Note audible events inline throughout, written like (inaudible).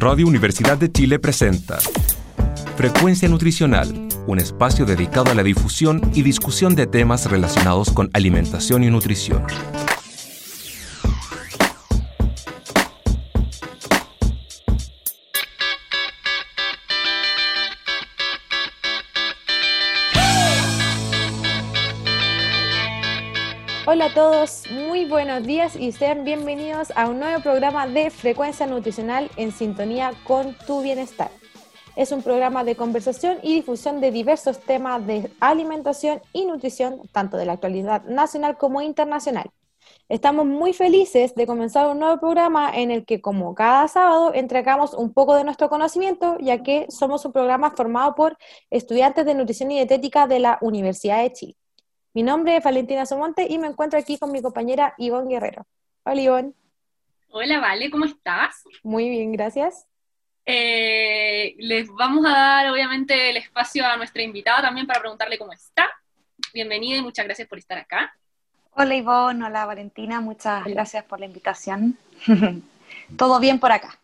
Radio Universidad de Chile presenta Frecuencia Nutricional, un espacio dedicado a la difusión y discusión de temas relacionados con alimentación y nutrición. A todos, muy buenos días y sean bienvenidos a un nuevo programa de Frecuencia Nutricional en sintonía con tu bienestar. Es un programa de conversación y difusión de diversos temas de alimentación y nutrición, tanto de la actualidad nacional como internacional. Estamos muy felices de comenzar un nuevo programa en el que, como cada sábado, entregamos un poco de nuestro conocimiento, ya que somos un programa formado por estudiantes de nutrición y dietética de la Universidad de Chile. Mi nombre es Valentina Somonte y me encuentro aquí con mi compañera Ivonne Guerrero. Hola Ivonne. Hola Vale, ¿cómo estás? Muy bien, gracias. Eh, les vamos a dar obviamente el espacio a nuestra invitada también para preguntarle cómo está. Bienvenida y muchas gracias por estar acá. Hola Ivonne, hola Valentina, muchas gracias por la invitación. (laughs) Todo bien por acá.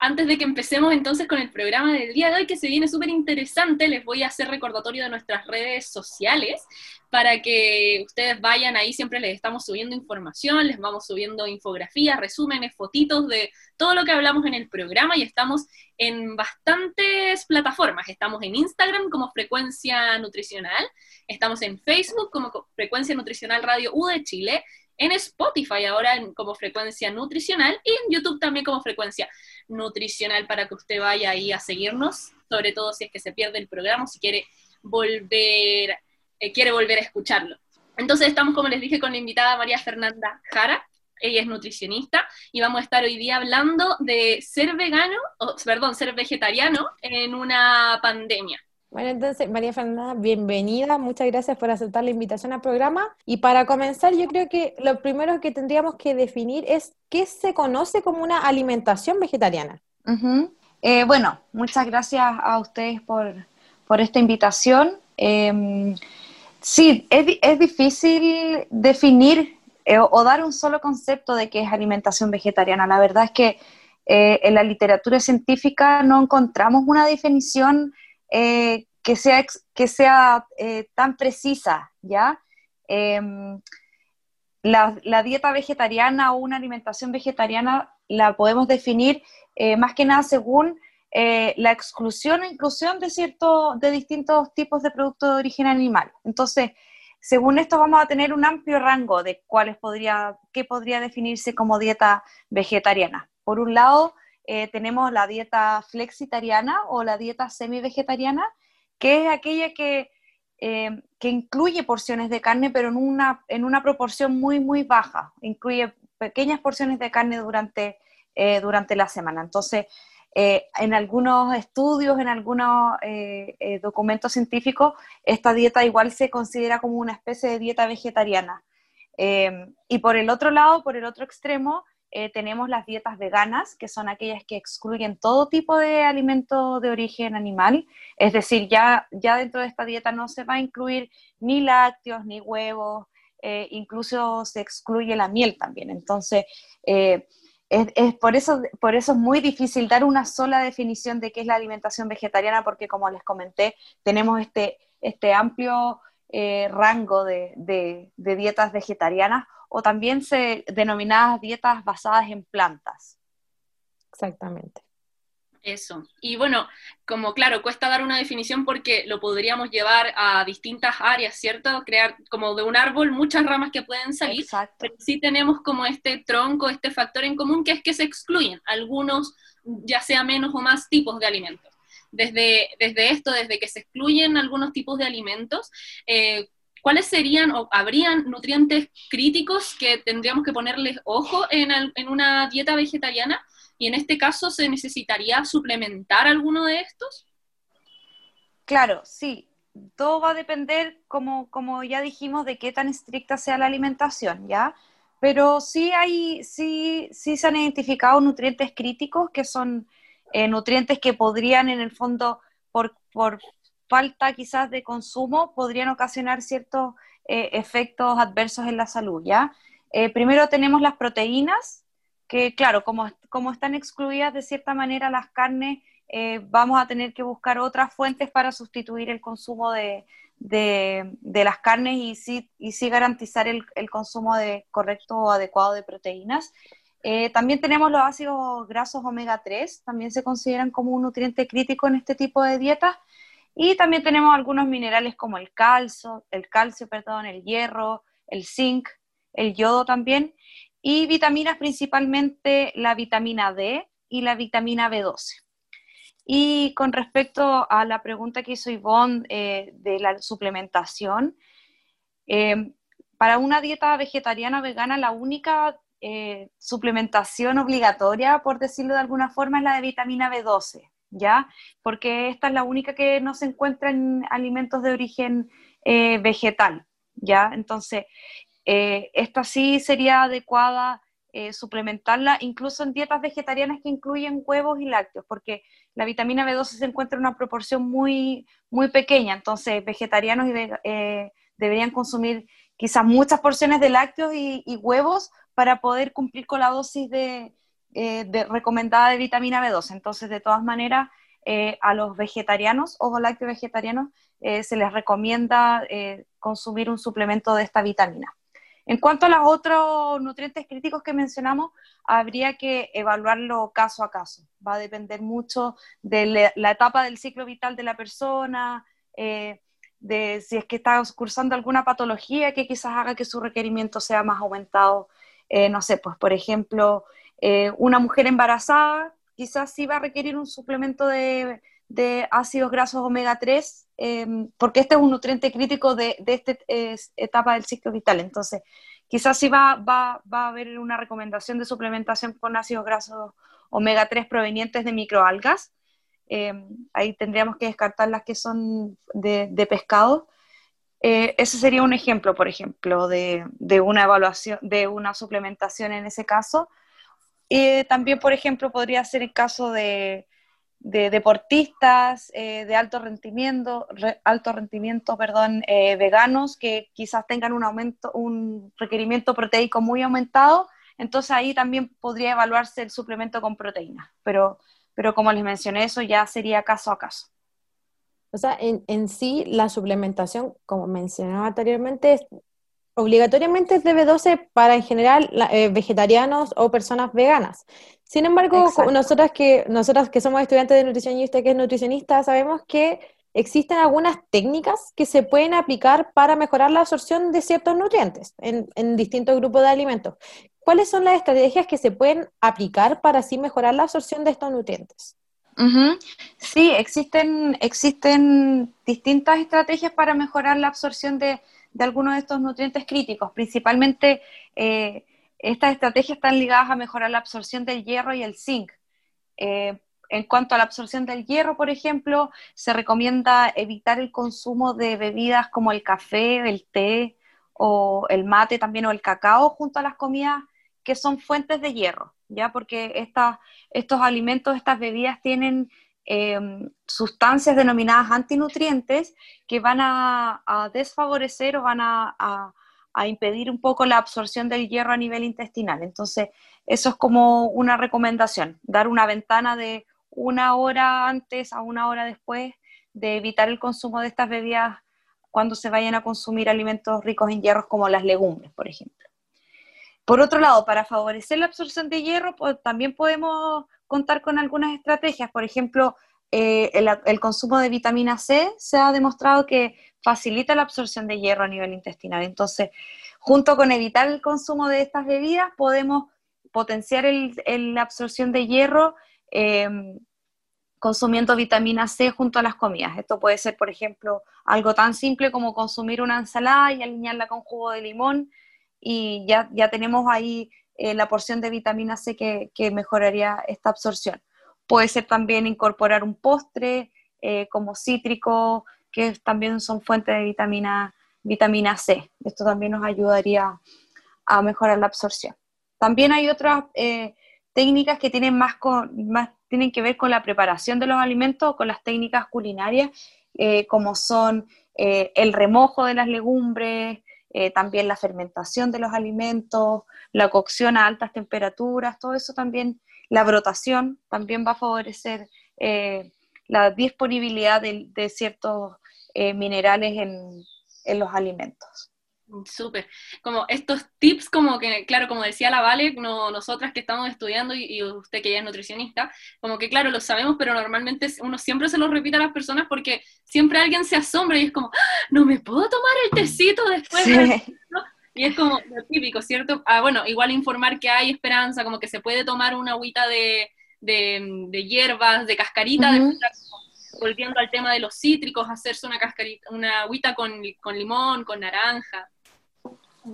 Antes de que empecemos entonces con el programa del día de hoy, que se viene súper interesante, les voy a hacer recordatorio de nuestras redes sociales para que ustedes vayan ahí, siempre les estamos subiendo información, les vamos subiendo infografías, resúmenes, fotitos de todo lo que hablamos en el programa y estamos en bastantes plataformas. Estamos en Instagram como Frecuencia Nutricional, estamos en Facebook como Frecuencia Nutricional Radio U de Chile, en Spotify ahora como Frecuencia Nutricional y en YouTube también como Frecuencia Nutricional para que usted vaya ahí a seguirnos, sobre todo si es que se pierde el programa, si quiere volver eh, quiere volver a escucharlo. Entonces estamos, como les dije, con la invitada María Fernanda Jara, ella es nutricionista, y vamos a estar hoy día hablando de ser vegano, o, perdón, ser vegetariano en una pandemia. Bueno, entonces, María Fernanda, bienvenida. Muchas gracias por aceptar la invitación al programa. Y para comenzar, yo creo que lo primero que tendríamos que definir es qué se conoce como una alimentación vegetariana. Eh, bueno, muchas gracias a ustedes por, por esta invitación. Em, Sí, es, difícil definir eh, o dar un solo concepto de qué es alimentación vegetariana. La verdad es que eh, en la literatura científica no encontramos una definición eh, que sea, que sea tan precisa, ¿ya? Em, la, dieta vegetariana o una alimentación vegetariana la podemos definir más que nada según eh, la exclusión e inclusión de, cierto, de distintos tipos de productos de origen animal. Entonces, según esto vamos a tener un amplio rango de cuáles podría, qué podría definirse como dieta vegetariana. Por un lado, eh, tenemos la dieta flexitariana o la dieta semi-vegetariana, que es aquella que, eh, que incluye porciones de carne, pero en una, en una proporción muy, muy baja. Incluye pequeñas porciones de carne durante, durante la semana. Entonces, eh, en algunos estudios, en algunos eh, eh, documentos científicos, esta dieta igual se considera como una especie de dieta vegetariana. y por el otro lado, por el otro extremo, tenemos las dietas veganas, que son aquellas que excluyen todo tipo de alimento de origen animal. Es decir, ya, ya dentro de esta dieta no se va a incluir ni lácteos, ni huevos, incluso se excluye la miel también. Entonces, es, por, eso, por eso es muy difícil dar una sola definición de qué es la alimentación vegetariana, porque como les comenté, tenemos este, este amplio eh, rango de, dietas vegetarianas o también se denominadas dietas basadas en plantas. Exactamente. Eso. Y bueno, como claro, cuesta dar una definición porque lo podríamos llevar a distintas áreas, ¿cierto? Crear como de un árbol muchas ramas que pueden salir, Exacto. pero sí tenemos como este tronco, este factor en común que es que se excluyen algunos, ya sea menos o más tipos de alimentos. Desde, desde esto, desde que se excluyen algunos tipos de alimentos, eh, ¿cuáles serían o habrían nutrientes críticos que tendríamos que ponerles ojo en, en una dieta vegetariana? Y en este caso, ¿se necesitaría suplementar alguno de estos? Claro, sí. Todo va a depender, como, como ya dijimos, de qué tan estricta sea la alimentación, ¿ya? Pero sí, hay, sí, sí se han identificado nutrientes críticos, que son eh, nutrientes que podrían, en el fondo, por, por falta quizás de consumo, podrían ocasionar ciertos eh, efectos adversos en la salud, ¿ya? Eh, primero tenemos las proteínas, que claro, como, como están excluidas de cierta manera las carnes, eh, vamos a tener que buscar otras fuentes para sustituir el consumo de, las carnes y sí, y sí garantizar el, consumo de correcto o adecuado de proteínas. Eh, también tenemos los ácidos grasos omega 3, también se consideran como un nutriente crítico en este tipo de dietas. Y también tenemos algunos minerales como el calcio, el calcio, perdón, el hierro, el zinc, el yodo también, y vitaminas principalmente la vitamina D y la vitamina B12. Y con respecto a la pregunta que hizo Ivonne eh, de la suplementación, eh, para una dieta vegetariana vegana la única eh, suplementación obligatoria, por decirlo de alguna forma, es la de vitamina B12, ¿ya? Porque esta es la única que no se encuentra en alimentos de origen eh, vegetal, ¿ya? Entonces, eh, esta sí sería adecuada suplementarla incluso en dietas vegetarianas que incluyen huevos y lácteos, porque la vitamina B12 se encuentra en una proporción muy, muy pequeña, entonces vegetarianos deberían consumir quizás muchas porciones de lácteos y, huevos para poder cumplir con la dosis de, eh, recomendada de vitamina B2. Entonces, de todas maneras, eh, a los vegetarianos o lácteos vegetarianos eh, se les recomienda consumir un suplemento de esta vitamina. En cuanto a los otros nutrientes críticos que mencionamos, habría que evaluarlo caso a caso. Va a depender mucho de la etapa del ciclo vital de la persona, de si es que está cursando alguna patología que quizás haga que su requerimiento sea más aumentado. Eh, no sé, pues por ejemplo, eh, una mujer embarazada quizás sí va a requerir un suplemento de, ácidos grasos omega 3, em, porque este es un nutriente crítico de, esta etapa del ciclo vital. Entonces, quizás sí va, va, va a haber una recomendación de suplementación con ácidos grasos omega 3 provenientes de microalgas. Eh, ahí tendríamos que descartar las que son de, pescado. Eh, ese sería un ejemplo, por ejemplo, de, una evaluación, de una suplementación en ese caso. y también, por ejemplo, podría ser el caso de, deportistas eh, de alto rendimiento, rendimiento, perdón, veganos que quizás tengan un aumento, un requerimiento proteico muy aumentado. Entonces ahí también podría evaluarse el suplemento con proteínas, pero pero como les mencioné, eso ya sería caso a caso. O sea, en, sí la suplementación, como mencionaba anteriormente, obligatoriamente es de B12 para en general eh, vegetarianos o personas veganas. Sin embargo, nosotras que, nosotras que somos estudiantes de nutrición y usted que es nutricionista, sabemos que existen algunas técnicas que se pueden aplicar para mejorar la absorción de ciertos nutrientes en, en distintos grupos de alimentos. ¿Cuáles son las estrategias que se pueden aplicar para así mejorar la absorción de estos nutrientes? Sí, existen, existen distintas estrategias para mejorar la absorción de, algunos de estos nutrientes críticos. Principalmente, eh, estas estrategias están ligadas a mejorar la absorción del hierro y el zinc. Eh, en cuanto a la absorción del hierro, por ejemplo, se recomienda evitar el consumo de bebidas como el café, el té o el mate también o el cacao junto a las comidas que son fuentes de hierro, ¿ya? Porque estos alimentos, estas bebidas tienen em, sustancias denominadas antinutrientes que van a, desfavorecer o van a, impedir un poco la absorción del hierro a nivel intestinal. Entonces, eso es como una recomendación, dar una ventana de una hora antes a una hora después de evitar el consumo de estas bebidas cuando se vayan a consumir alimentos ricos en hierros como las legumbres, por ejemplo. Por otro lado, para favorecer la absorción de hierro, también podemos contar con algunas estrategias. Por ejemplo, eh, el, consumo de vitamina C se ha demostrado que facilita la absorción de hierro a nivel intestinal. Entonces, junto con evitar el consumo de estas bebidas, podemos potenciar la absorción de hierro em, consumiendo vitamina C junto a las comidas. Esto puede ser, por ejemplo, algo tan simple como consumir una ensalada y alinearla con jugo de limón y ya, ya tenemos ahí eh, la porción de vitamina C que, mejoraría esta absorción. Puede ser también incorporar un postre eh, como cítrico, que también son fuentes de vitamina, vitamina C. Esto también nos ayudaría a mejorar la absorción. También hay otras eh, técnicas que tienen más, más tienen que ver con la preparación de los alimentos, con las técnicas culinarias, como son el remojo de las legumbres, eh, también la fermentación de los alimentos, la cocción a altas temperaturas, todo eso también, la brotación también va a favorecer eh, la disponibilidad de, ciertos eh, minerales en los alimentos. Súper. Como estos tips, como que, claro, como decía la Vale, no, nosotras que estamos estudiando y, usted que ya es nutricionista, como que, claro, lo sabemos, pero normalmente uno siempre se lo repite a las personas porque siempre alguien se asombra y es como, ¡Ah! no me puedo tomar el tecito después. Y es como lo típico, ¿cierto? Ah, bueno, igual informar que hay esperanza, como que se puede tomar una agüita de, de, hierbas, de cascarita, volviendo al tema de los cítricos, hacerse una cascarita, una agüita con, con limón, con naranja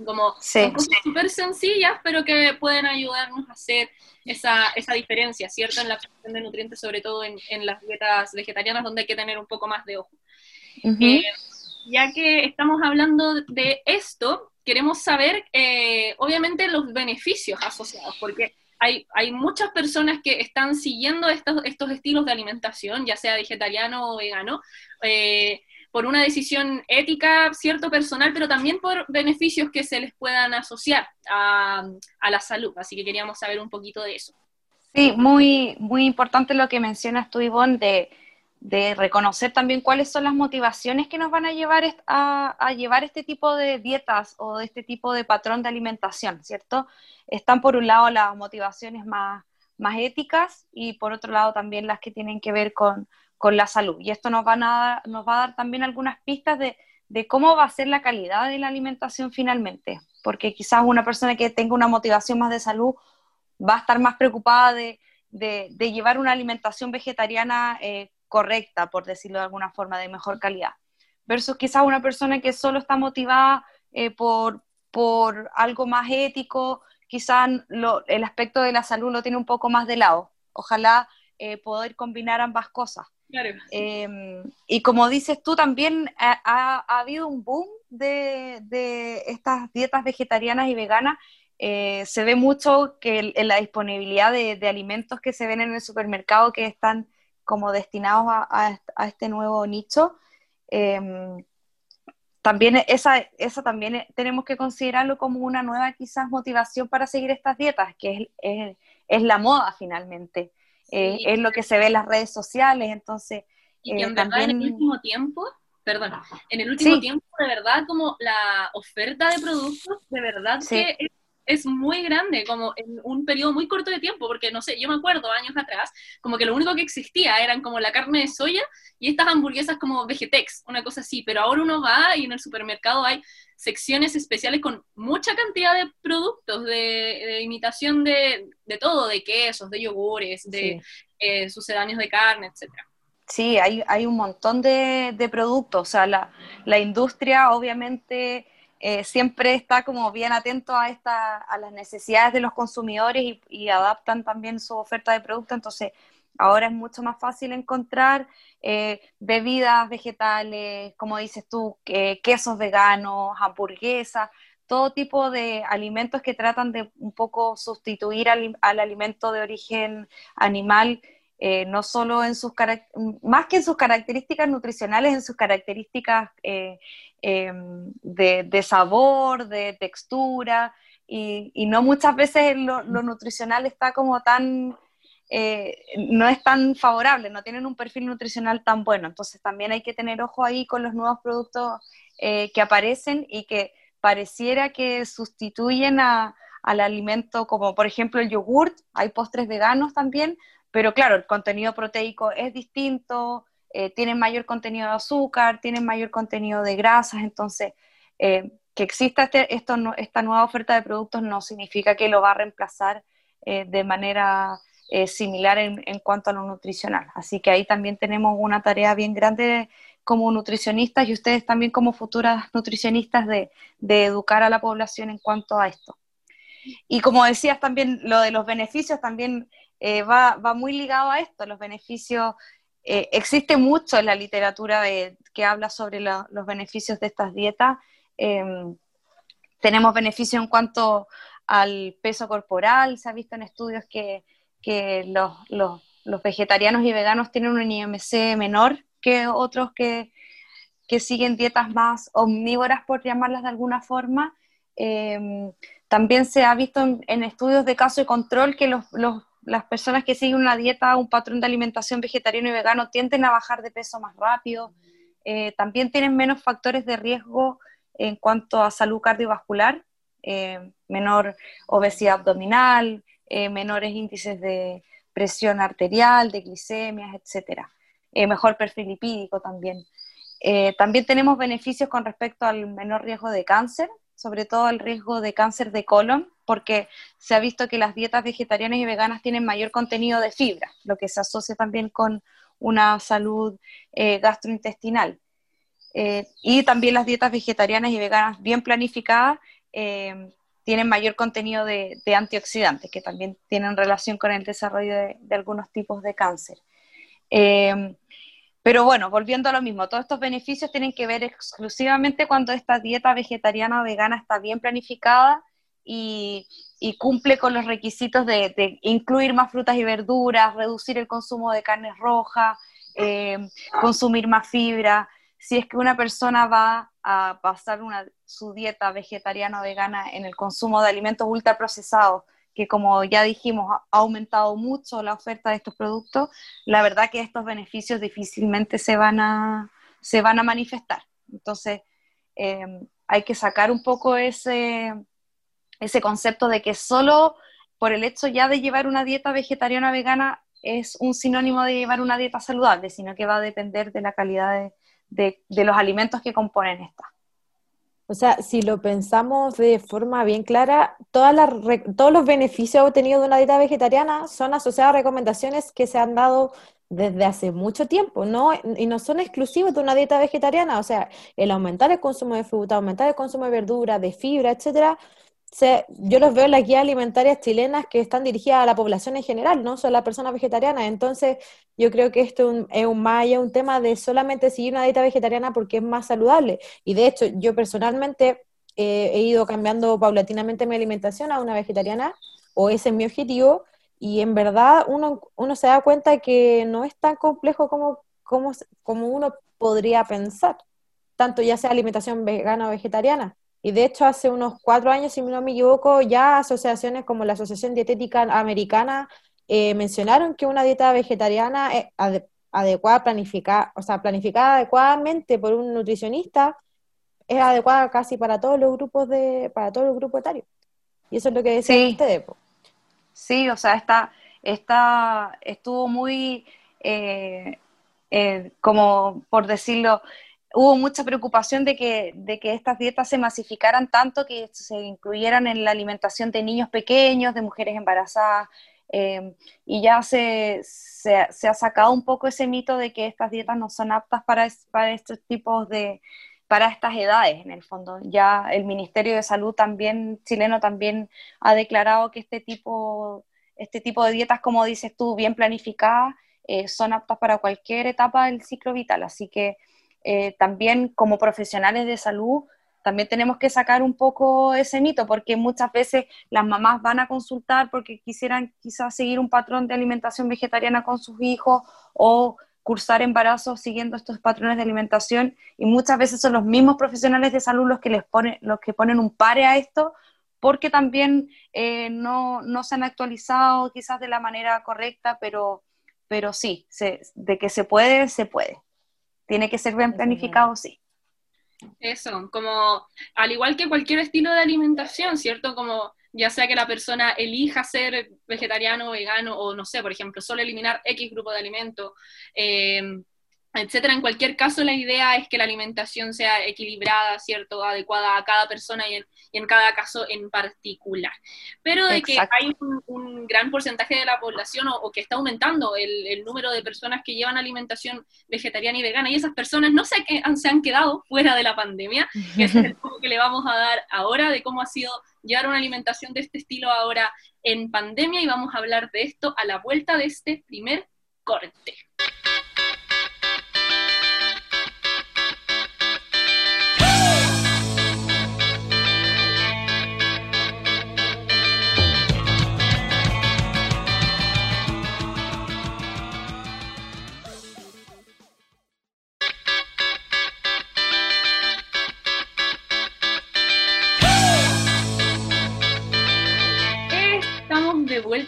como cosas súper sencillas, pero que pueden ayudarnos a hacer esa, esa diferencia, ¿cierto? En la absorción de nutrientes, sobre todo en, en, las dietas vegetarianas, donde hay que tener un poco más de ojo. Eh, ya que estamos hablando de esto, queremos saber, eh, obviamente, los beneficios asociados, porque hay, hay, muchas personas que están siguiendo estos, estos estilos de alimentación, ya sea vegetariano o vegano, eh, por una decisión ética, cierto, personal, pero también por beneficios que se les puedan asociar a, la salud. Así que queríamos saber un poquito de eso. Sí, muy, muy importante lo que mencionas tú, Ivonne, de, de reconocer también cuáles son las motivaciones que nos van a llevar a, llevar este tipo de dietas o de este tipo de patrón de alimentación, ¿cierto? Están por un lado las motivaciones más, más éticas y por otro lado también las que tienen que ver con, con la salud. Y esto nos, a, nos va a dar también algunas pistas de, cómo va a ser la calidad de la alimentación finalmente, porque quizás una persona que tenga una motivación más de salud va a estar más preocupada de, llevar una alimentación vegetariana eh, correcta, por decirlo de alguna forma, de mejor calidad, versus quizás una persona que solo está motivada eh, por, por algo más ético, quizás el aspecto de la salud lo tiene un poco más de lado. Ojalá eh, poder combinar ambas cosas. Em, y como dices tú, también ha, habido un boom de, estas dietas vegetarianas y veganas. Eh, se ve mucho que en la disponibilidad de, alimentos que se ven en el supermercado que están como destinados a, este nuevo nicho. Em, también esa, esa también tenemos que considerarlo como una nueva quizás motivación para seguir estas dietas, que es, es la moda finalmente. Eh, es lo que se ve en las redes sociales, entonces... Y en verdad en el último tiempo, perdón, en el último tiempo de verdad como la oferta de productos de verdad que es muy grande, como en un periodo muy corto de tiempo, porque no sé, yo me acuerdo años atrás, como que lo único que existía eran como la carne de soya y estas hamburguesas como Vegetex, una cosa así, pero ahora uno va y en el supermercado hay secciones especiales con mucha cantidad de productos, de, imitación de, todo, de quesos, de yogures, de eh, sucedáneos de carne, etcétera. Sí, hay, hay un montón de, de productos, o sea, la, la industria obviamente eh, siempre está como bien atento a, esta, a las necesidades de los consumidores y, adaptan también su oferta de producto. Entonces, ahora es mucho más fácil encontrar eh, bebidas vegetales, como dices tú, quesos veganos, hamburguesas, todo tipo de alimentos que tratan de un poco sustituir al, alimento de origen animal. Eh, no solo en sus más que en sus características nutricionales, en sus características Em, de, sabor, de textura, y, no muchas veces lo, nutricional está como tan, eh, no es tan favorable, no tienen un perfil nutricional tan bueno. Entonces también hay que tener ojo ahí con los nuevos productos eh, que aparecen y que pareciera que sustituyen al alimento, como por ejemplo el yogurt, hay postres veganos también, pero claro, el contenido proteico es distinto, eh, tienen mayor contenido de azúcar, tienen mayor contenido de grasas, entonces eh, que exista este, esto, esta nueva oferta de productos no significa que lo va a reemplazar eh, de manera similar en, cuanto a lo nutricional. Así que ahí también tenemos una tarea bien grande como nutricionistas y ustedes también como futuras nutricionistas de, educar a la población en cuanto a esto. Y como decías también, lo de los beneficios también va, va, muy ligado a esto, los beneficios eh, existe mucho en la literatura que habla sobre los beneficios de estas dietas. Em, tenemos beneficios en cuanto al peso corporal, se ha visto en estudios que, los, vegetarianos y veganos tienen un IMC menor que otros que, que siguen dietas más omnívoras, por llamarlas de alguna forma. Em, también se ha visto en, estudios de caso de control que las personas que siguen una dieta, un patrón de alimentación vegetariano y vegano, tienden a bajar de peso más rápido. Eh, también tienen menos factores de riesgo en cuanto a salud cardiovascular, eh, menor obesidad abdominal, eh, menores índices de presión arterial, de glicemias, etc. mejor perfil lipídico también. también tenemos beneficios con respecto al menor riesgo de cáncer, sobre todo el riesgo de cáncer de colon, porque se ha visto que las dietas vegetarianas y veganas tienen mayor contenido de fibra, lo que se asocia también con una salud eh, gastrointestinal. Eh, y también las dietas vegetarianas y veganas bien planificadas eh, tienen mayor contenido de, antioxidantes, que también tienen relación con el desarrollo de, algunos tipos de cáncer. pero bueno, volviendo a lo mismo, todos estos beneficios tienen que ver exclusivamente cuando esta dieta vegetariana o vegana está bien planificada y, cumple con los requisitos de, incluir más frutas y verduras, reducir el consumo de carnes rojas, eh, consumir más fibra. Si es que una persona va a pasar su dieta vegetariana o vegana en el consumo de alimentos ultraprocesados, que como ya dijimos ha aumentado mucho la oferta de estos productos, la verdad que estos beneficios difícilmente se van a, se van a manifestar. Entonces, eh, hay que sacar un poco ese, ese concepto de que solo por el hecho ya de llevar una dieta vegetariana vegana es un sinónimo de llevar una dieta saludable, sino que va a depender de la calidad de, los alimentos que componen esta. O sea, si lo pensamos de forma bien clara, todas las, todos los beneficios obtenidos de una dieta vegetariana son asociados a recomendaciones que se han dado desde hace mucho tiempo, ¿no? Y no son exclusivos de una dieta vegetariana, o sea, el aumentar el consumo de fruta, aumentar el consumo de verdura, de fibra, etcétera, yo los veo en las guías alimentarias chilenas que están dirigidas a la población en general, no solo a las personas vegetarianas. Entonces, yo creo que esto es un, más un tema de solamente seguir una dieta vegetariana porque es más saludable. Y de hecho, yo personalmente eh, he ido cambiando paulatinamente mi alimentación a una vegetariana, o ese es mi objetivo, y en verdad uno, uno se da cuenta que no es tan complejo como, como, como uno podría pensar, tanto ya sea alimentación vegana o vegetariana. Y de hecho, hace unos cuatro años, si no me equivoco, ya asociaciones como la Asociación Dietética Americana eh, mencionaron que una dieta vegetariana adecuada, planificada, o sea, planificada adecuadamente por un nutricionista es adecuada casi para todos los grupos de, para todos los grupos etarios. Y eso es lo que decían ustedes. Sí, o sea, está, está, estuvo muy, eh, eh, como por decirlo, hubo mucha preocupación de que, de que estas dietas se masificaran tanto que se incluyeran en la alimentación de niños pequeños, de mujeres embarazadas, eh, y ya se, se, ha sacado un poco ese mito de que estas dietas no son aptas para, para estos tipos de, para estas edades, en el fondo. Ya el Ministerio de Salud también, chileno también ha declarado que este tipo, este tipo de dietas, como dices tú, bien planificadas, eh, son aptas para cualquier etapa del ciclo vital. Así que eh, también como profesionales de salud, también tenemos que sacar un poco ese mito, porque muchas veces las mamás van a consultar porque quisieran quizás seguir un patrón de alimentación vegetariana con sus hijos o cursar embarazos siguiendo estos patrones de alimentación y muchas veces son los mismos profesionales de salud los que les ponen, los que ponen un pare a esto porque también eh, no, no, se han actualizado quizás de la manera correcta, pero, pero sí, de que se puede, se puede. Tiene que ser bien planificado, sí. Eso, como al igual que cualquier estilo de alimentación, ¿cierto? Como ya sea que la persona elija ser vegetariano, vegano o no sé, por ejemplo, solo eliminar X grupo de alimentos, eh, etcétera. En cualquier caso, la idea es que la alimentación sea equilibrada, ¿cierto? Adecuada a cada persona y en, cada caso en particular. Pero de que hay un, gran porcentaje de la población o, que está aumentando el, número de personas que llevan alimentación vegetariana y vegana y esas personas no sé que se han quedado fuera de la pandemia, (laughs) que es el poco que le vamos a dar ahora de cómo ha sido llevar una alimentación de este estilo ahora en pandemia y vamos a hablar de esto a la vuelta de este primer corte.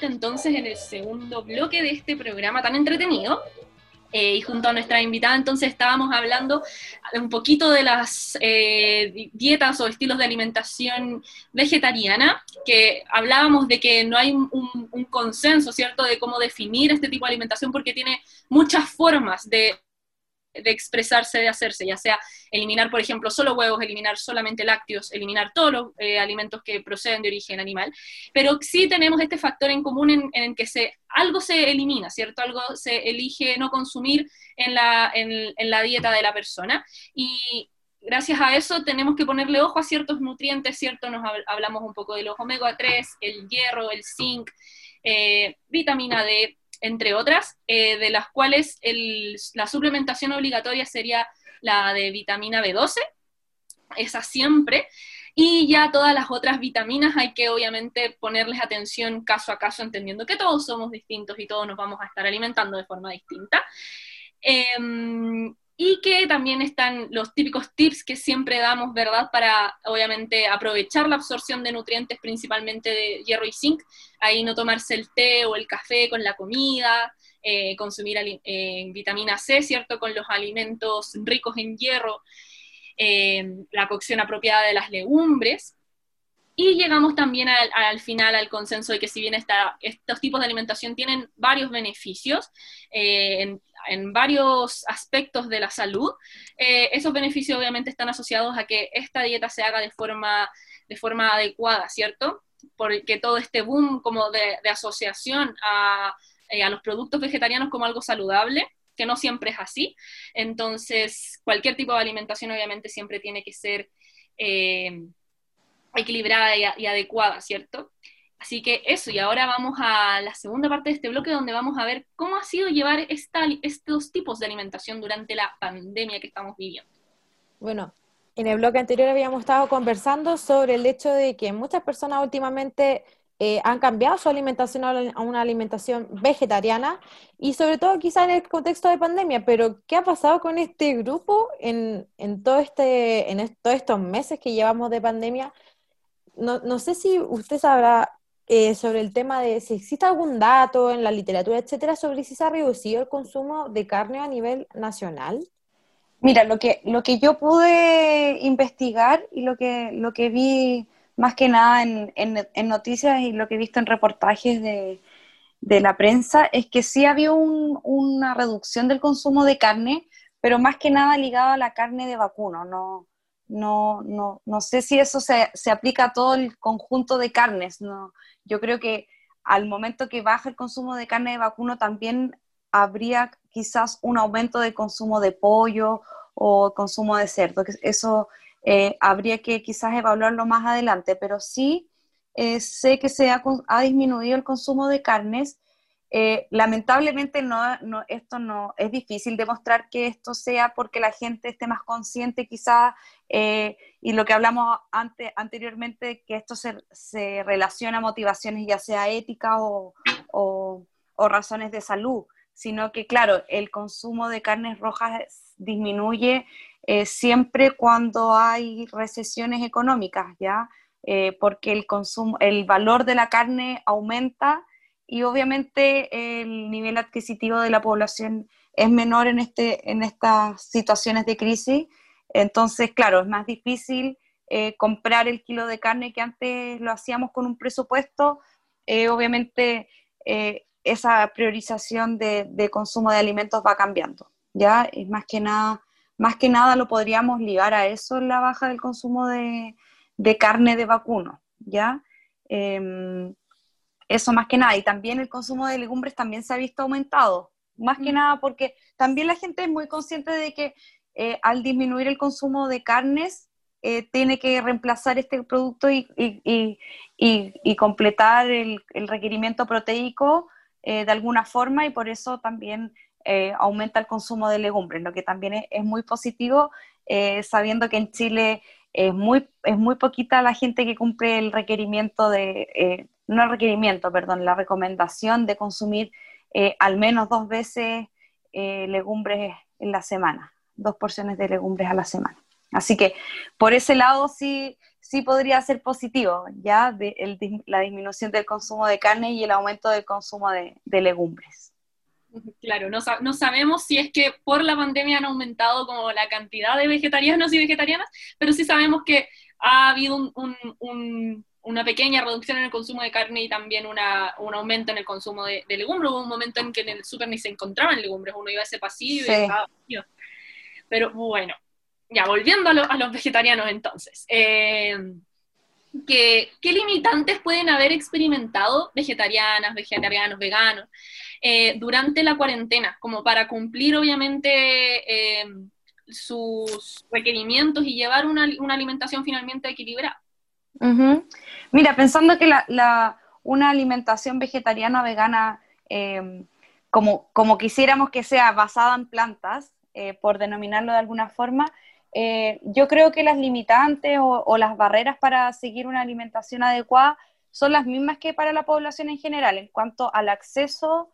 Entonces en el segundo bloque de este programa tan entretenido. Eh, y junto a nuestra invitada entonces estábamos hablando un poquito de las eh, dietas o estilos de alimentación vegetariana, que hablábamos de que no hay un, consenso, ¿cierto?, de cómo definir este tipo de alimentación porque tiene muchas formas de de expresarse, de hacerse, ya sea eliminar, por ejemplo, solo huevos, eliminar solamente lácteos, eliminar todos los eh, alimentos que proceden de origen animal, pero sí tenemos este factor en común en, que se, algo se elimina, ¿cierto? Algo se elige no consumir en la, en la dieta de la persona y gracias a eso tenemos que ponerle ojo a ciertos nutrientes, ¿cierto? Nos hablamos un poco de los omega 3, el hierro, el zinc, eh, vitamina D, entre otras, eh, de las cuales la suplementación obligatoria sería la de vitamina B12, esa siempre, y ya todas las otras vitaminas hay que obviamente ponerles atención caso a caso, entendiendo que todos somos distintos y todos nos vamos a estar alimentando de forma distinta. Em, y que también están los típicos tips que siempre damos, ¿verdad? Para obviamente aprovechar la absorción de nutrientes, principalmente de hierro y zinc, ahí no tomarse el té o el café con la comida, eh, consumir eh, vitamina C, ¿cierto? Con los alimentos ricos en hierro, eh, la cocción apropiada de las legumbres, y llegamos también al, final al consenso de que si bien estos tipos de alimentación tienen varios beneficios en, en varios aspectos de la salud, eh, esos beneficios obviamente están asociados a que esta dieta se haga de forma, de forma adecuada, ¿cierto? Porque todo este boom como de, asociación eh, a, los productos vegetarianos como algo saludable, que no siempre es así. Entonces, cualquier tipo de alimentación obviamente siempre tiene que ser eh, equilibrada y, adecuada, ¿cierto? Así que eso, y ahora vamos a la segunda parte de este bloque donde vamos a ver cómo ha sido llevar estos tipos de alimentación durante la pandemia que estamos viviendo. Bueno, en el bloque anterior habíamos estado conversando sobre el hecho de que muchas personas últimamente eh, han cambiado su alimentación a una alimentación vegetariana y sobre todo quizá en el contexto de pandemia, pero ¿qué ha pasado con este grupo en, en todo este, en estos meses que llevamos de pandemia? No, no, sé si usted sabrá eh, sobre el tema de si existe algún dato en la literatura, etcétera, sobre si se ha reducido el consumo de carne a nivel nacional. Mira, lo que, lo que yo pude investigar y lo que, lo que vi más que nada en, en, noticias y lo que he visto en reportajes de, de la prensa es que sí había un, una reducción del consumo de carne, pero más que nada ligado a la carne de vacuno, no, no, no, no sé si eso se, se, aplica a todo el conjunto de carnes. No, yo creo que al momento que baja el consumo de carne de vacuno también habría quizás un aumento del consumo de pollo o consumo de cerdo. Eso eh, habría que quizás evaluarlo más adelante, pero sí eh, sé que se ha, ha, disminuido el consumo de carnes. Eh, lamentablemente no, esto no es difícil demostrar que esto sea porque la gente esté más consciente quizás eh, y lo que hablamos antes, anteriormente, que esto se, se relaciona a motivaciones ya sea éticas o, o, razones de salud, sino que, claro, el consumo de carnes rojas disminuye eh, siempre cuando hay recesiones económicas, ¿ya? Eh, porque el, consumo, el valor de la carne aumenta y obviamente el nivel adquisitivo de la población es menor en, este, en estas situaciones de crisis entonces, claro, es más difícil eh, comprar el kilo de carne que antes lo hacíamos con un presupuesto. Eh, obviamente, eh, esa priorización de, consumo de alimentos va cambiando. Ya, es más que nada, más que nada lo podríamos ligar a eso, la baja del consumo de, carne de vacuno. Ya. Eso más que nada. Y también el consumo de legumbres también se ha visto aumentado. Más que mm. nada porque también la gente es muy consciente de que eh, al disminuir el consumo de carnes, eh, tiene que reemplazar este producto y, completar el, requerimiento proteico eh, de alguna forma y por eso también aumenta el consumo de legumbres, lo que también es, muy positivo, sabiendo que en Chile es muy, es muy poquita la gente que cumple el requerimiento de, no el requerimiento, perdón, la recomendación de consumir al menos dos veces legumbres en la semana dos porciones de legumbres a la semana. Así que por ese lado sí, sí podría ser positivo, ya de, la disminución del consumo de carne y el aumento del consumo de, legumbres. Claro, no, sabemos si es que por la pandemia han aumentado como la cantidad de vegetarianos y vegetarianas, pero sí sabemos que ha habido un, una pequeña reducción en el consumo de carne y también una, un aumento en el consumo de, legumbres. Hubo un momento en que en el súper ni se encontraban legumbres, uno iba a ese pasillo y estaba Pero bueno, ya volviendo a, los vegetarianos entonces. Eh, ¿qué, limitantes pueden haber experimentado vegetarianas, vegetarianos, veganos eh, durante la cuarentena? Como para cumplir obviamente eh, sus requerimientos y llevar una, una alimentación finalmente equilibrada. Mira, pensando que la, una alimentación vegetariana vegana, eh, como, como, quisiéramos que sea basada en plantas, eh, por denominarlo de alguna forma, eh, yo creo que las limitantes o, las barreras para seguir una alimentación adecuada son las mismas que para la población en general, en cuanto al acceso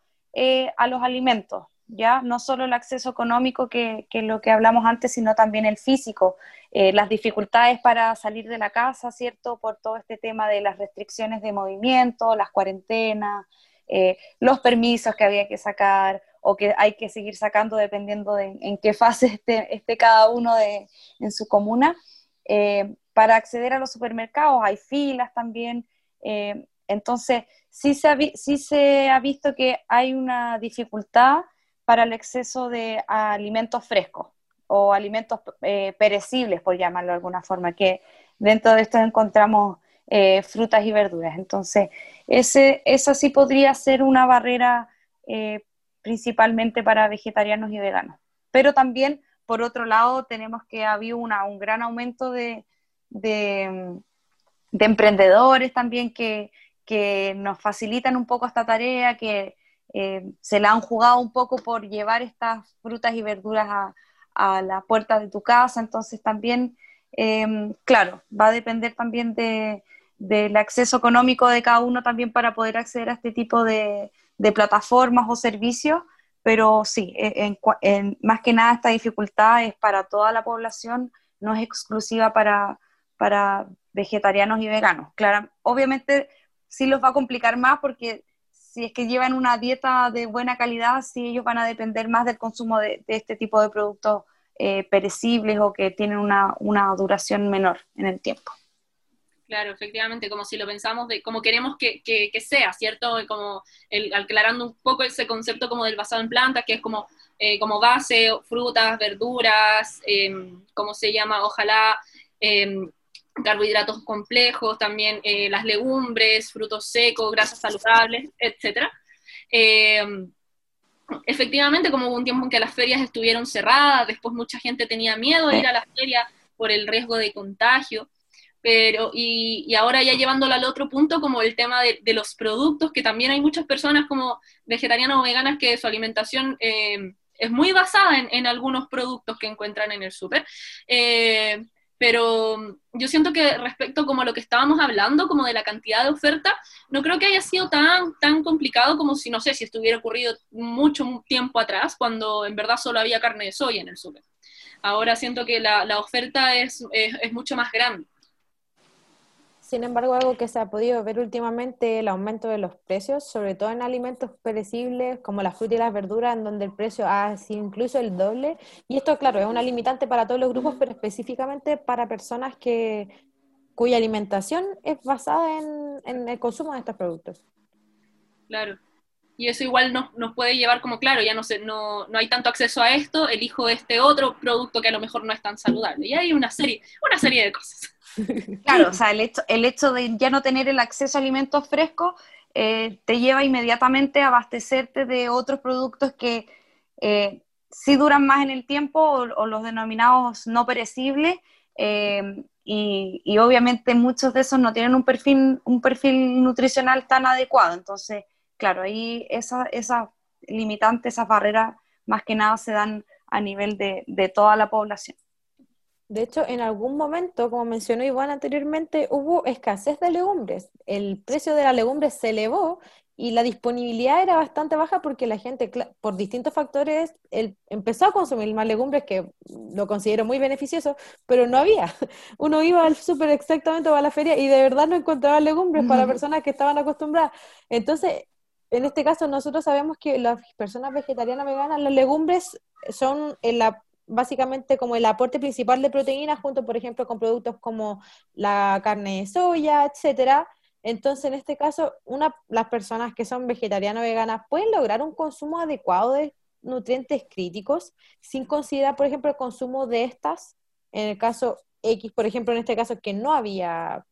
a los alimentos ya no solo el acceso económico que, que lo que hablamos antes, sino también el físico, eh, las dificultades para salir de la casa, ¿cierto? Por todo este tema de las restricciones de movimiento, las cuarentenas, eh, los permisos que había que sacar o que hay que seguir sacando dependiendo de en qué fase (laughs) esté, cada uno de, en su comuna. Eh, para acceder a los supermercados hay filas también. entonces, sí se, ha, sí se ha visto que hay una dificultad para el exceso de alimentos frescos o alimentos eh, perecibles, por llamarlo de alguna forma, que dentro de esto encontramos eh, frutas y verduras. Entonces, ese, esa sí podría ser una barrera eh, principalmente para vegetarianos y veganos. Pero también, por otro lado, tenemos que ha habido un gran aumento de, de, emprendedores también que, que nos facilitan un poco esta tarea, que se la han jugado un poco por llevar estas frutas y verduras a, la puerta de tu casa, entonces también, em, claro, va a depender también del acceso económico de cada uno también para poder acceder a este tipo de, plataformas o servicios, pero sí, e, más que nada esta dificultad es para toda la población, no es exclusiva para, para vegetarianos y veganos. Claro, obviamente sí los va a complicar más porque si es que llevan una dieta de buena calidad, si ellos van a depender más del consumo de, este tipo de productos eh, perecibles o que tienen una, duración menor en el tiempo. Claro, efectivamente, como si lo pensamos como queremos que, sea, ¿cierto? Como el, aclarando un poco ese concepto como del basado en plantas, que es como, eh, como base, frutas, verduras, eh, ¿cómo se llama? Ojalá em, carbohidratos complejos, también eh, las legumbres, frutos secos, grasas saludables, etc. Eh, efectivamente, como hubo un tiempo en que las ferias estuvieron cerradas, después mucha gente tenía miedo de ir a las ferias por el riesgo de contagio, pero y, ahora ya llevándolo al otro punto, como el tema de, los productos, que también hay muchas personas como vegetarianas o veganas que su alimentación... Eh, es muy basada en, algunos productos que encuentran en el súper pero yo siento que respecto como a lo que estábamos hablando, como de la cantidad de oferta, no creo que haya sido tan, tan complicado como si, no sé, si estuviera ocurrido mucho tiempo atrás, cuando en verdad solo había carne de soya en el súper. Ahora siento que la, la oferta es, es, mucho más grande. Sin embargo, algo que se ha podido ver últimamente el aumento de los precios, sobre todo en alimentos perecibles como la fruta y las verduras, en donde el precio ha sido incluso el doble. Y esto, claro, es una limitante para todos los grupos, pero específicamente para personas que, cuya alimentación es basada en, en el consumo de estos productos. Claro. Y eso igual nos, nos puede llevar como, claro, ya no, sé, no, no hay tanto acceso a esto, elijo este otro producto que a lo mejor no es tan saludable. Y hay una serie, una serie de cosas. Claro, o sea, el hecho, el hecho de ya no tener el acceso a alimentos frescos eh, te lleva inmediatamente a abastecerte de otros productos que eh, sí duran más en el tiempo o, los denominados no perecibles eh, y, obviamente muchos de esos no tienen un perfil, un perfil nutricional tan adecuado. Entonces, claro, ahí esas esa limitantes, esas barreras más que nada se dan a nivel de toda la población. De hecho, en algún momento, como mencionó Iván anteriormente, hubo escasez de legumbres. El precio de la legumbre se elevó y la disponibilidad era bastante baja porque la gente, por distintos factores, empezó a consumir más legumbres, que lo considero muy beneficioso, pero no había. (laughs) Uno iba al súper exactamente o a la feria y de verdad no encontraba legumbres para personas que estaban acostumbradas. Entonces, en este caso, nosotros sabemos que las personas vegetarianas veganas, las legumbres son la básicamente como el aporte principal de proteínas junto, por ejemplo, con productos como la carne de soya, etcétera, entonces, en este caso, una, las personas que son vegetarianas o veganas pueden lograr un consumo adecuado de nutrientes críticos sin considerar, por ejemplo, el consumo de estas. En el caso X, por ejemplo, en este caso, que no había,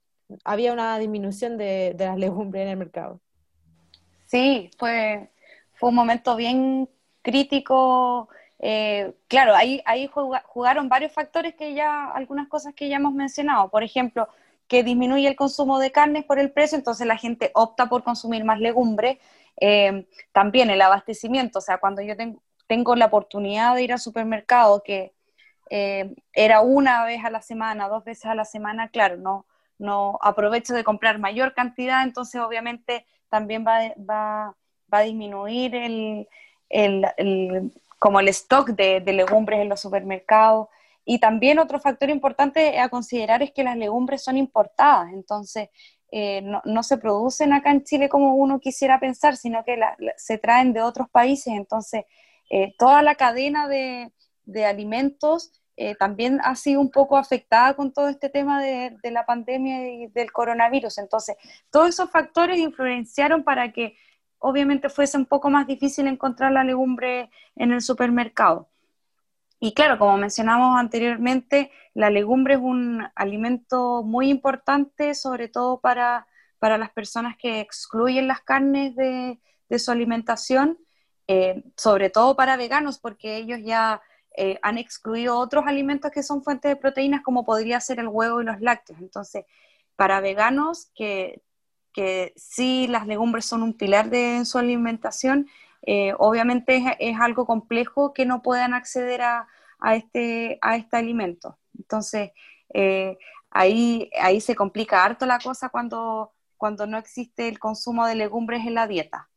había una disminución de, las (laughs) legumbres en el mercado. Sí, fue, fue un momento bien crítico. Eh, claro, ahí, jugaron varios factores que ya, algunas cosas que ya hemos mencionado. Por ejemplo, que disminuye el consumo de carnes por el precio, entonces la gente opta por consumir más legumbres. Eh, también el abastecimiento, o sea, cuando yo tengo la oportunidad de ir al supermercado, que eh, era una vez a la semana, dos veces a la semana, claro, no, aprovecho de comprar mayor cantidad, entonces obviamente también va, a disminuir el, como el stock de, de legumbres en los supermercados. Y también otro factor importante a considerar es que las legumbres son importadas, entonces eh, no, se producen acá en Chile como uno quisiera pensar, sino que se traen de otros países, entonces eh, toda la cadena de, alimentos eh, también ha sido un poco afectada con todo este tema de, de, la pandemia y del coronavirus, entonces todos esos factores influenciaron para que obviamente fuese un poco más difícil encontrar la legumbre en el supermercado. Y claro, como mencionamos anteriormente, la legumbre es un alimento muy importante, sobre todo para, las personas que excluyen las carnes de, su alimentación, eh, sobre todo para veganos, porque ellos ya eh, han excluido otros alimentos que son fuentes de proteínas, como podría ser el huevo y los lácteos. Entonces, para veganos que, que sí las legumbres son un pilar de su alimentación, eh, obviamente es, algo complejo que no puedan acceder a, este, a este alimento. Entonces, eh, ahí, ahí se complica harto la cosa cuando, cuando no existe el consumo de legumbres en la dieta.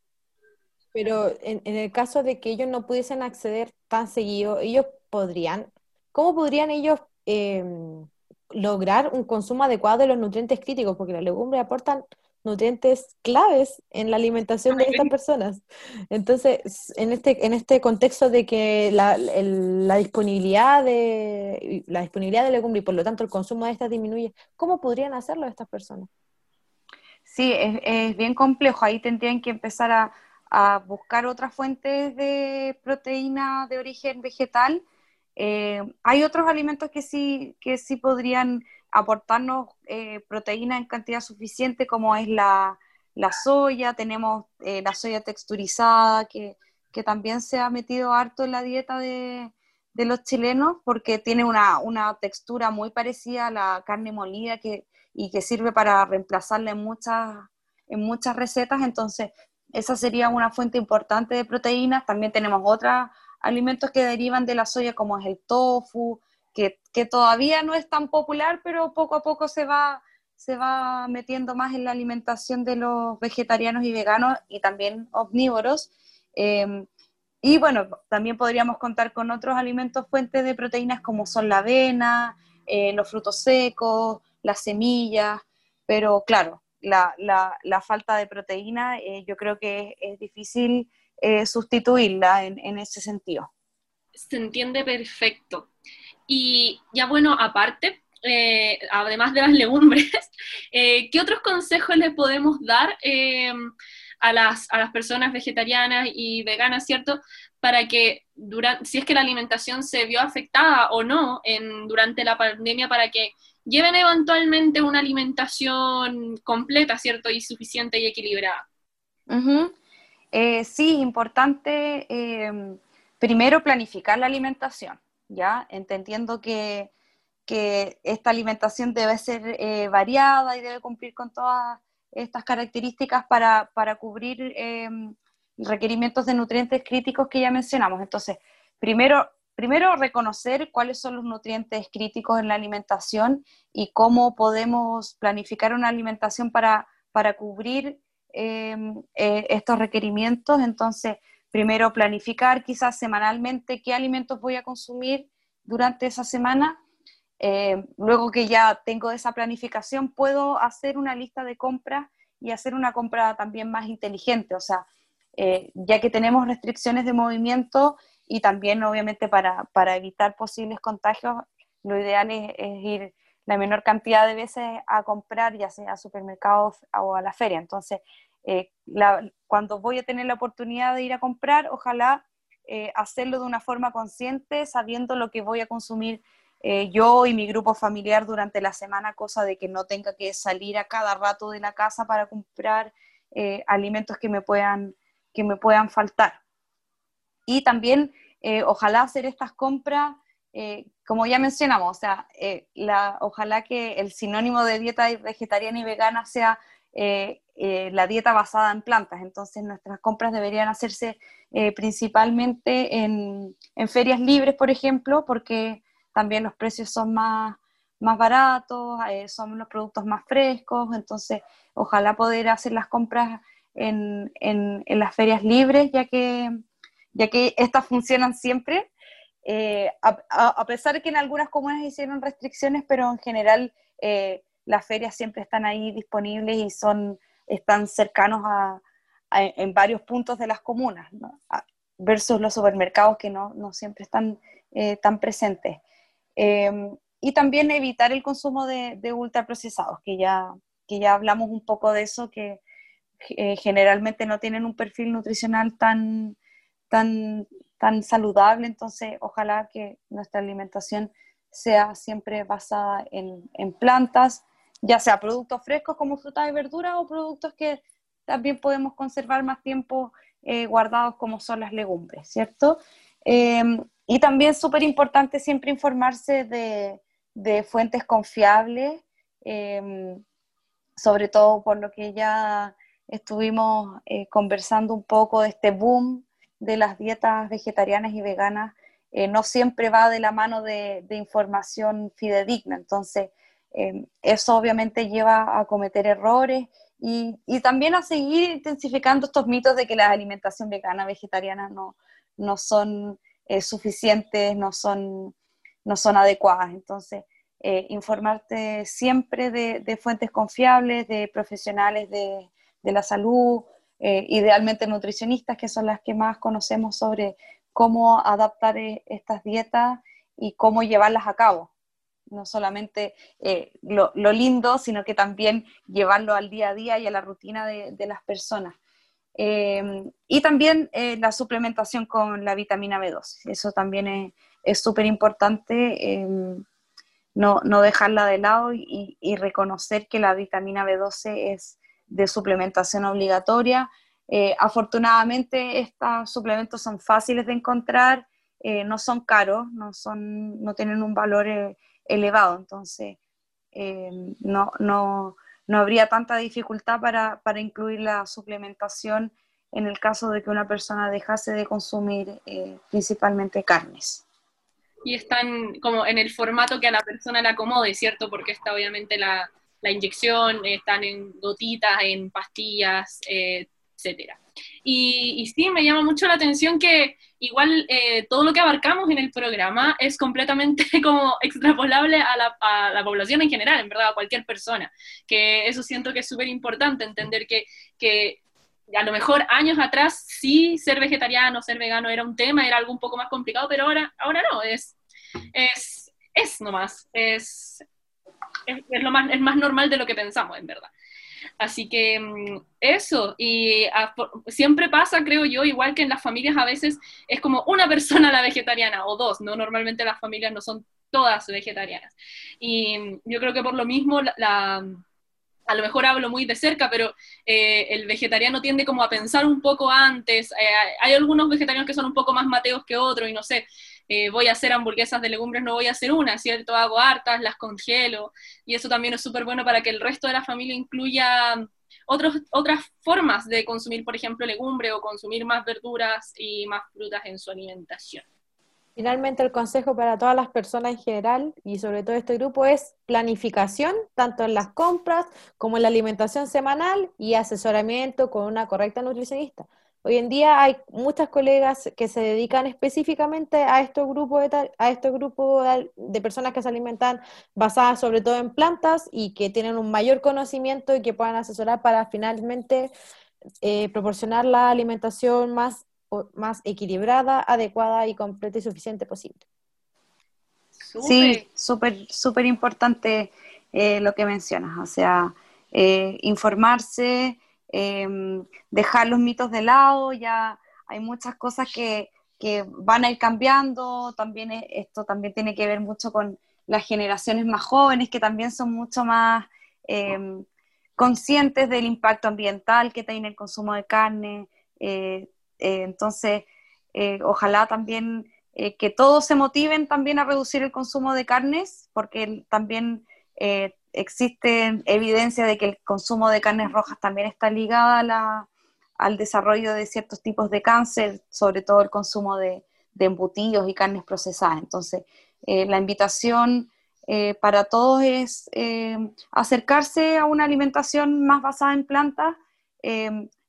Pero en, el caso de que ellos no pudiesen acceder tan seguido, ellos podrían, ¿cómo podrían ellos em, lograr un consumo adecuado de los nutrientes críticos? Porque las legumbres aportan nutrientes claves en la alimentación de estas personas. Entonces, en este, en este contexto de que la, disponibilidad de la disponibilidad de legumbres y por lo tanto el consumo de estas disminuye, ¿cómo podrían hacerlo estas personas? Sí, es, bien complejo. Ahí tendrían que empezar a, buscar otras fuentes de proteína de origen vegetal. Eh, hay otros alimentos que sí, que sí podrían aportarnos eh, proteína en cantidad suficiente como es la, soya, tenemos eh, la soya texturizada que, también se ha metido harto en la dieta de, los chilenos porque tiene una, textura muy parecida a la carne molida que, y que sirve para reemplazarla en muchas, en muchas recetas, entonces esa sería una fuente importante de proteínas. También tenemos otros alimentos que derivan de la soya como es el tofu, que, todavía no es tan popular, pero poco a poco se va, se va metiendo más en la alimentación de los vegetarianos y veganos y también omnívoros. Em, y bueno, también podríamos contar con otros alimentos fuentes de proteínas como son la avena, eh, los frutos secos, las semillas, pero claro, la, la, falta de proteína eh, yo creo que es, difícil eh, sustituirla en, en ese sentido. Se entiende perfecto. Y ya bueno, aparte, eh, además de las (laughs) legumbres, eh, ¿qué otros consejos le podemos dar eh, a, las, a las personas vegetarianas y veganas, ¿cierto? Para que, durante, si es que la alimentación se vio afectada o no en, durante la pandemia, para que lleven eventualmente una alimentación completa, ¿cierto? Y suficiente y equilibrada. sí, importante primero planificar la alimentación. ¿Ya? Entendiendo que, esta alimentación debe ser eh, variada y debe cumplir con todas estas características para, cubrir em, requerimientos de nutrientes críticos que ya mencionamos. Entonces, primero, primero reconocer cuáles son los nutrientes críticos en la alimentación y cómo podemos planificar una alimentación para, cubrir em, eh, estos requerimientos, entonces primero planificar quizás semanalmente qué alimentos voy a consumir durante esa semana. Em, luego que ya tengo esa planificación, puedo hacer una lista de compras y hacer una compra también más inteligente, o sea, eh, ya que tenemos restricciones de movimiento y también obviamente para, para evitar posibles contagios, lo ideal es, ir la menor cantidad de veces a comprar, ya sea a supermercados o a la feria. Entonces, eh, cuando voy a tener la oportunidad de ir a comprar, ojalá eh, hacerlo de una forma consciente, sabiendo lo que voy a consumir eh, yo y mi grupo familiar durante la semana, cosa de que no tenga que salir a cada rato de la casa para comprar alimentos que me puedan, que me puedan faltar. Y también, ojalá hacer estas compras como ya mencionamos, o sea, ojalá que el sinónimo de dieta vegetariana y vegana sea eh, la dieta basada en plantas. Entonces, nuestras compras deberían hacerse principalmente en, en, ferias libres, por ejemplo, porque también los precios son más, más baratos, son los productos más frescos. Entonces, ojalá poder hacer las compras en, en, en las ferias libres, ya que, ya que estas funcionan siempre eh, a, pesar de que en algunas comunas hicieron restricciones, pero en general eh, las ferias siempre están ahí disponibles y son, están cercanos a, en varios puntos de las comunas, versus los supermercados que no, no siempre están eh, tan presentes. Em, y también evitar el consumo de, de, ultraprocesados, que ya, que ya hablamos un poco de eso, que generalmente no tienen un perfil nutricional tan, tan, tan saludable, entonces ojalá que nuestra alimentación sea siempre basada en, plantas, ya sea productos frescos como frutas y verduras o productos que también podemos conservar más tiempo eh, guardados como son las legumbres, ¿cierto? Em, y también súper importante siempre informarse de, fuentes confiables, em, sobre todo por lo que ya estuvimos eh, conversando un poco de este boom de las dietas vegetarianas y veganas eh, no siempre va de la mano de, información fidedigna. Entonces, eh, eso obviamente lleva a cometer errores y, también a seguir intensificando estos mitos de que la alimentación vegana, vegetariana no, no son eh, suficientes, no son, no son adecuadas. Entonces, informarte siempre de, fuentes confiables, de profesionales de, la salud, eh, idealmente nutricionistas, que son las que más conocemos sobre cómo adaptar eh, estas dietas y cómo llevarlas a cabo. No solamente eh, lo, lindo, sino que también llevarlo al día a día y a la rutina de, las personas. Em, y también la suplementación con la vitamina B2. Eso también es súper importante, em, no, no, dejarla de lado y, reconocer que la vitamina B12 es de suplementación obligatoria. Eh, afortunadamente estos suplementos son fáciles de encontrar, eh, no son caros, no, son, no tienen un valor eh, elevado, entonces no, no, no, habría tanta dificultad para, para, incluir la suplementación en el caso de que una persona dejase de consumir principalmente carnes. Y están como en el formato que a la persona le acomode, ¿cierto? Porque está obviamente la, la inyección, están en gotitas, en pastillas, eh, etcétera. Y, sí, me llama mucho la atención que igual eh, todo lo que abarcamos en el programa es completamente (laughs) como extrapolable a la, población en general, en verdad, a cualquier persona. Que eso siento que es súper importante, entender que, que a lo mejor años atrás sí ser vegetariano, ser vegano era un tema, era algo un poco más complicado, pero ahora, ahora no, es, es, es nomás, es, es, lo más, es más normal de lo que pensamos, en verdad. Así que mm, eso, y siempre pasa, creo yo, igual que en las familias a veces es como una (laughs) persona la vegetariana o dos, ¿no? Normalmente las familias no son todas vegetarianas. Y mm, yo creo que por lo mismo la, a lo mejor hablo muy de cerca, pero eh, el vegetariano tiende como a pensar un poco antes. Eh, hay algunos vegetarianos que son un poco más mateos que otros y no sé, eh, voy a hacer hamburguesas de legumbres, no voy a hacer una, ¿cierto? Hago hartas, las congelo, y eso también es súper bueno para que el resto de la familia incluya otros, otras formas de consumir, por ejemplo, legumbre o consumir más verduras y más frutas en su alimentación. Finalmente, el consejo para todas las personas en general y sobre todo este grupo es planificación, tanto en las compras como en la alimentación semanal y asesoramiento con una correcta nutricionista. Hoy en día hay muchas colegas que se dedican específicamente a estos grupos de, a estos grupos de personas que se alimentan basadas sobre todo en plantas y que tienen un mayor conocimiento y que puedan asesorar para finalmente eh, proporcionar la alimentación más más equilibrada, adecuada y completa y suficiente posible. Sí, súper, súper importante eh, lo que mencionas, o sea, eh, informarse, em, dejar los mitos de lado, ya hay muchas cosas que, que van a ir cambiando, también esto también tiene que ver mucho con las generaciones más jóvenes que también son mucho más em, conscientes del impacto ambiental que tiene el consumo de carne, eh, eh, entonces, eh, ojalá también que todos se motiven también a reducir el consumo de carnes, porque también existe evidencia de que el consumo de carnes rojas también está ligada al desarrollo de ciertos tipos de cáncer, sobre todo el consumo de, embutidos y carnes procesadas. Entonces, la invitación para todos es acercarse a una alimentación más basada en plantas,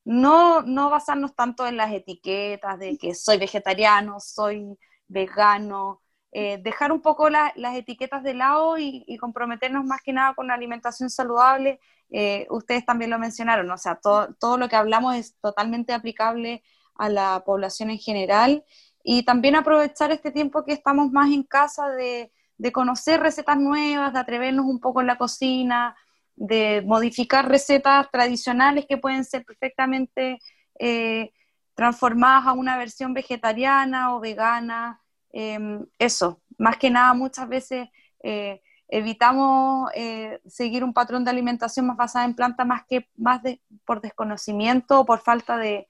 no, no basarnos tanto en las etiquetas de que soy vegetariano, soy vegano, eh, dejar un poco las etiquetas de lado y, comprometernos más que nada con la alimentación saludable. Eh, ustedes también lo mencionaron, o sea, todo, todo lo que hablamos es totalmente aplicable a la población en general y también aprovechar este tiempo que estamos más en casa de, de conocer recetas nuevas, de atrevernos un poco en la cocina, de modificar recetas tradicionales que pueden ser perfectamente eh, transformadas a una versión vegetariana o vegana. Em, eso, más que nada muchas veces eh, evitamos eh, seguir un patrón de alimentación más basada en plantas más que más por desconocimiento o por falta de,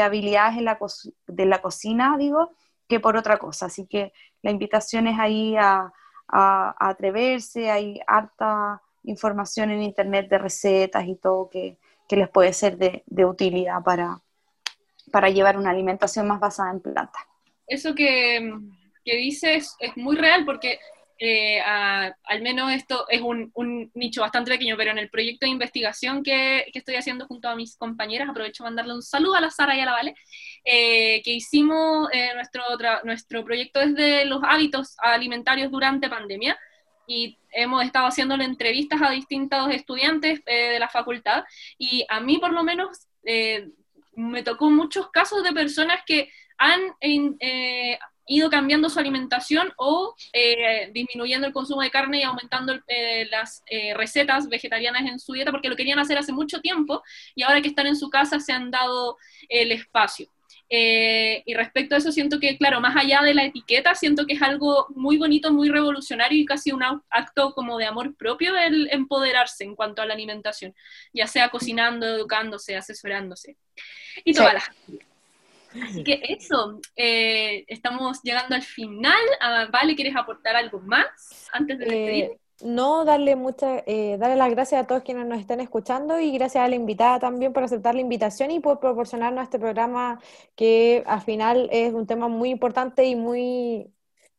habilidades en la de la cocina, digo, que por otra cosa. Así que la invitación es ahí a, atreverse, hay harta información en internet de recetas y todo que, les puede ser de, utilidad para, para llevar una alimentación más basada en plantas. Eso que, que dices es muy real porque eh, al menos esto es un, nicho bastante pequeño, pero en el proyecto de investigación que, estoy haciendo junto a mis compañeras, aprovecho para mandarle un saludo a la Sara y a la Vale, eh, que hicimos eh, nuestro, nuestro proyecto desde los hábitos alimentarios durante pandemia, y hemos estado haciéndole entrevistas a distintos estudiantes de la facultad y a mí por lo menos me tocó muchos casos de personas que han ido cambiando su alimentación o disminuyendo el consumo de carne y aumentando las recetas vegetarianas en su dieta porque lo querían hacer hace mucho tiempo y ahora que están en su casa se han dado el espacio. Eh, y respecto a eso, siento que, claro, más allá de la etiqueta, siento que es algo muy bonito, muy revolucionario y casi un acto como de amor propio el empoderarse en cuanto a la alimentación, ya sea cocinando, educándose, asesorándose. Y todas las... Así que eso, eh, estamos llegando al final. Ah, vale, ¿quieres aportar algo más antes de eh, despedir? no darle mucha, eh, darle las gracias a todos quienes nos están escuchando y gracias a la invitada también por aceptar la invitación y por proporcionarnos este programa que al final es un tema muy importante y muy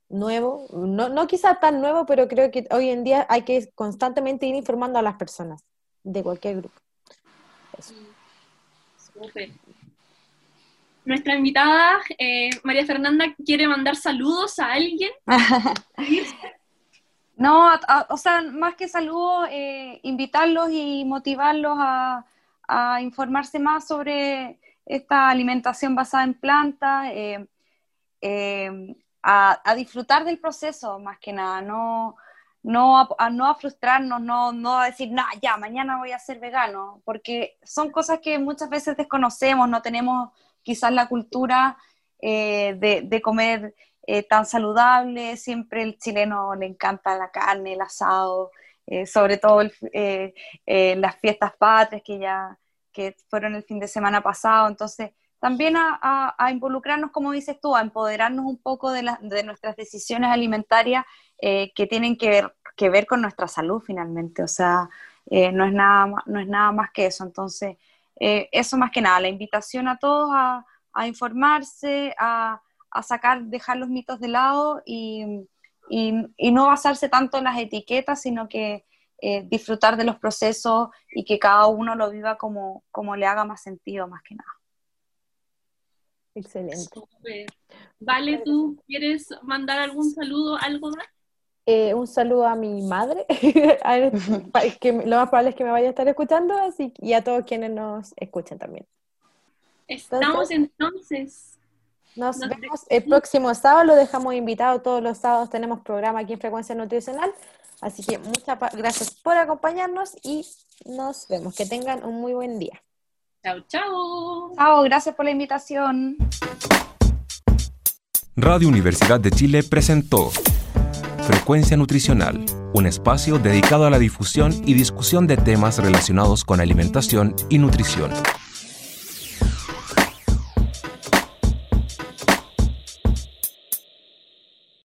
nuevo, no, no quizá tan nuevo, pero creo que hoy en día hay que constantemente ir informando a las personas de cualquier grupo. Nuestra invitada, eh, María Fernanda, quiere mandar saludos a alguien. (laughs) No, o sea, más que saludos, eh, invitarlos y motivarlos a, informarse más sobre esta alimentación basada en plantas, eh, a, disfrutar del proceso más que nada, no, no, a, no frustrarnos, no, no a decir, no, ya, mañana voy a ser vegano, porque son cosas que muchas veces desconocemos, no tenemos quizás la cultura de, de comer eh, tan saludable, siempre el chileno le encanta la carne, el asado, eh, sobre todo eh, las fiestas patrias que ya que fueron el fin de semana pasado, entonces también a, involucrarnos, como dices tú, a empoderarnos un poco de, de nuestras decisiones alimentarias que tienen que ver, que ver con nuestra salud finalmente, o sea, no, es nada, no es nada más que eso, entonces eso más que nada, la invitación a todos a, a informarse, a a sacar, dejar los mitos de lado y, y, no basarse tanto en las etiquetas, sino que eh, disfrutar de los procesos y que cada uno lo viva como, como le haga más sentido, más que nada. Excelente. Vale, ¿tú quieres mandar algún saludo, algo más? Eh, un saludo a mi madre, (laughs) que lo más probable es que me vaya a estar escuchando, así, y a todos quienes nos escuchan también. Estamos entonces. Nos, vemos el próximo sábado, lo dejamos invitado, todos los sábados tenemos programa aquí en Frecuencia Nutricional, así que muchas gracias por acompañarnos y nos vemos. Que tengan un muy buen día. Chao, chao. Chao, gracias por la invitación. Radio Universidad de Chile presentó Frecuencia Nutricional, un espacio dedicado a la difusión y discusión de temas relacionados con alimentación y nutrición.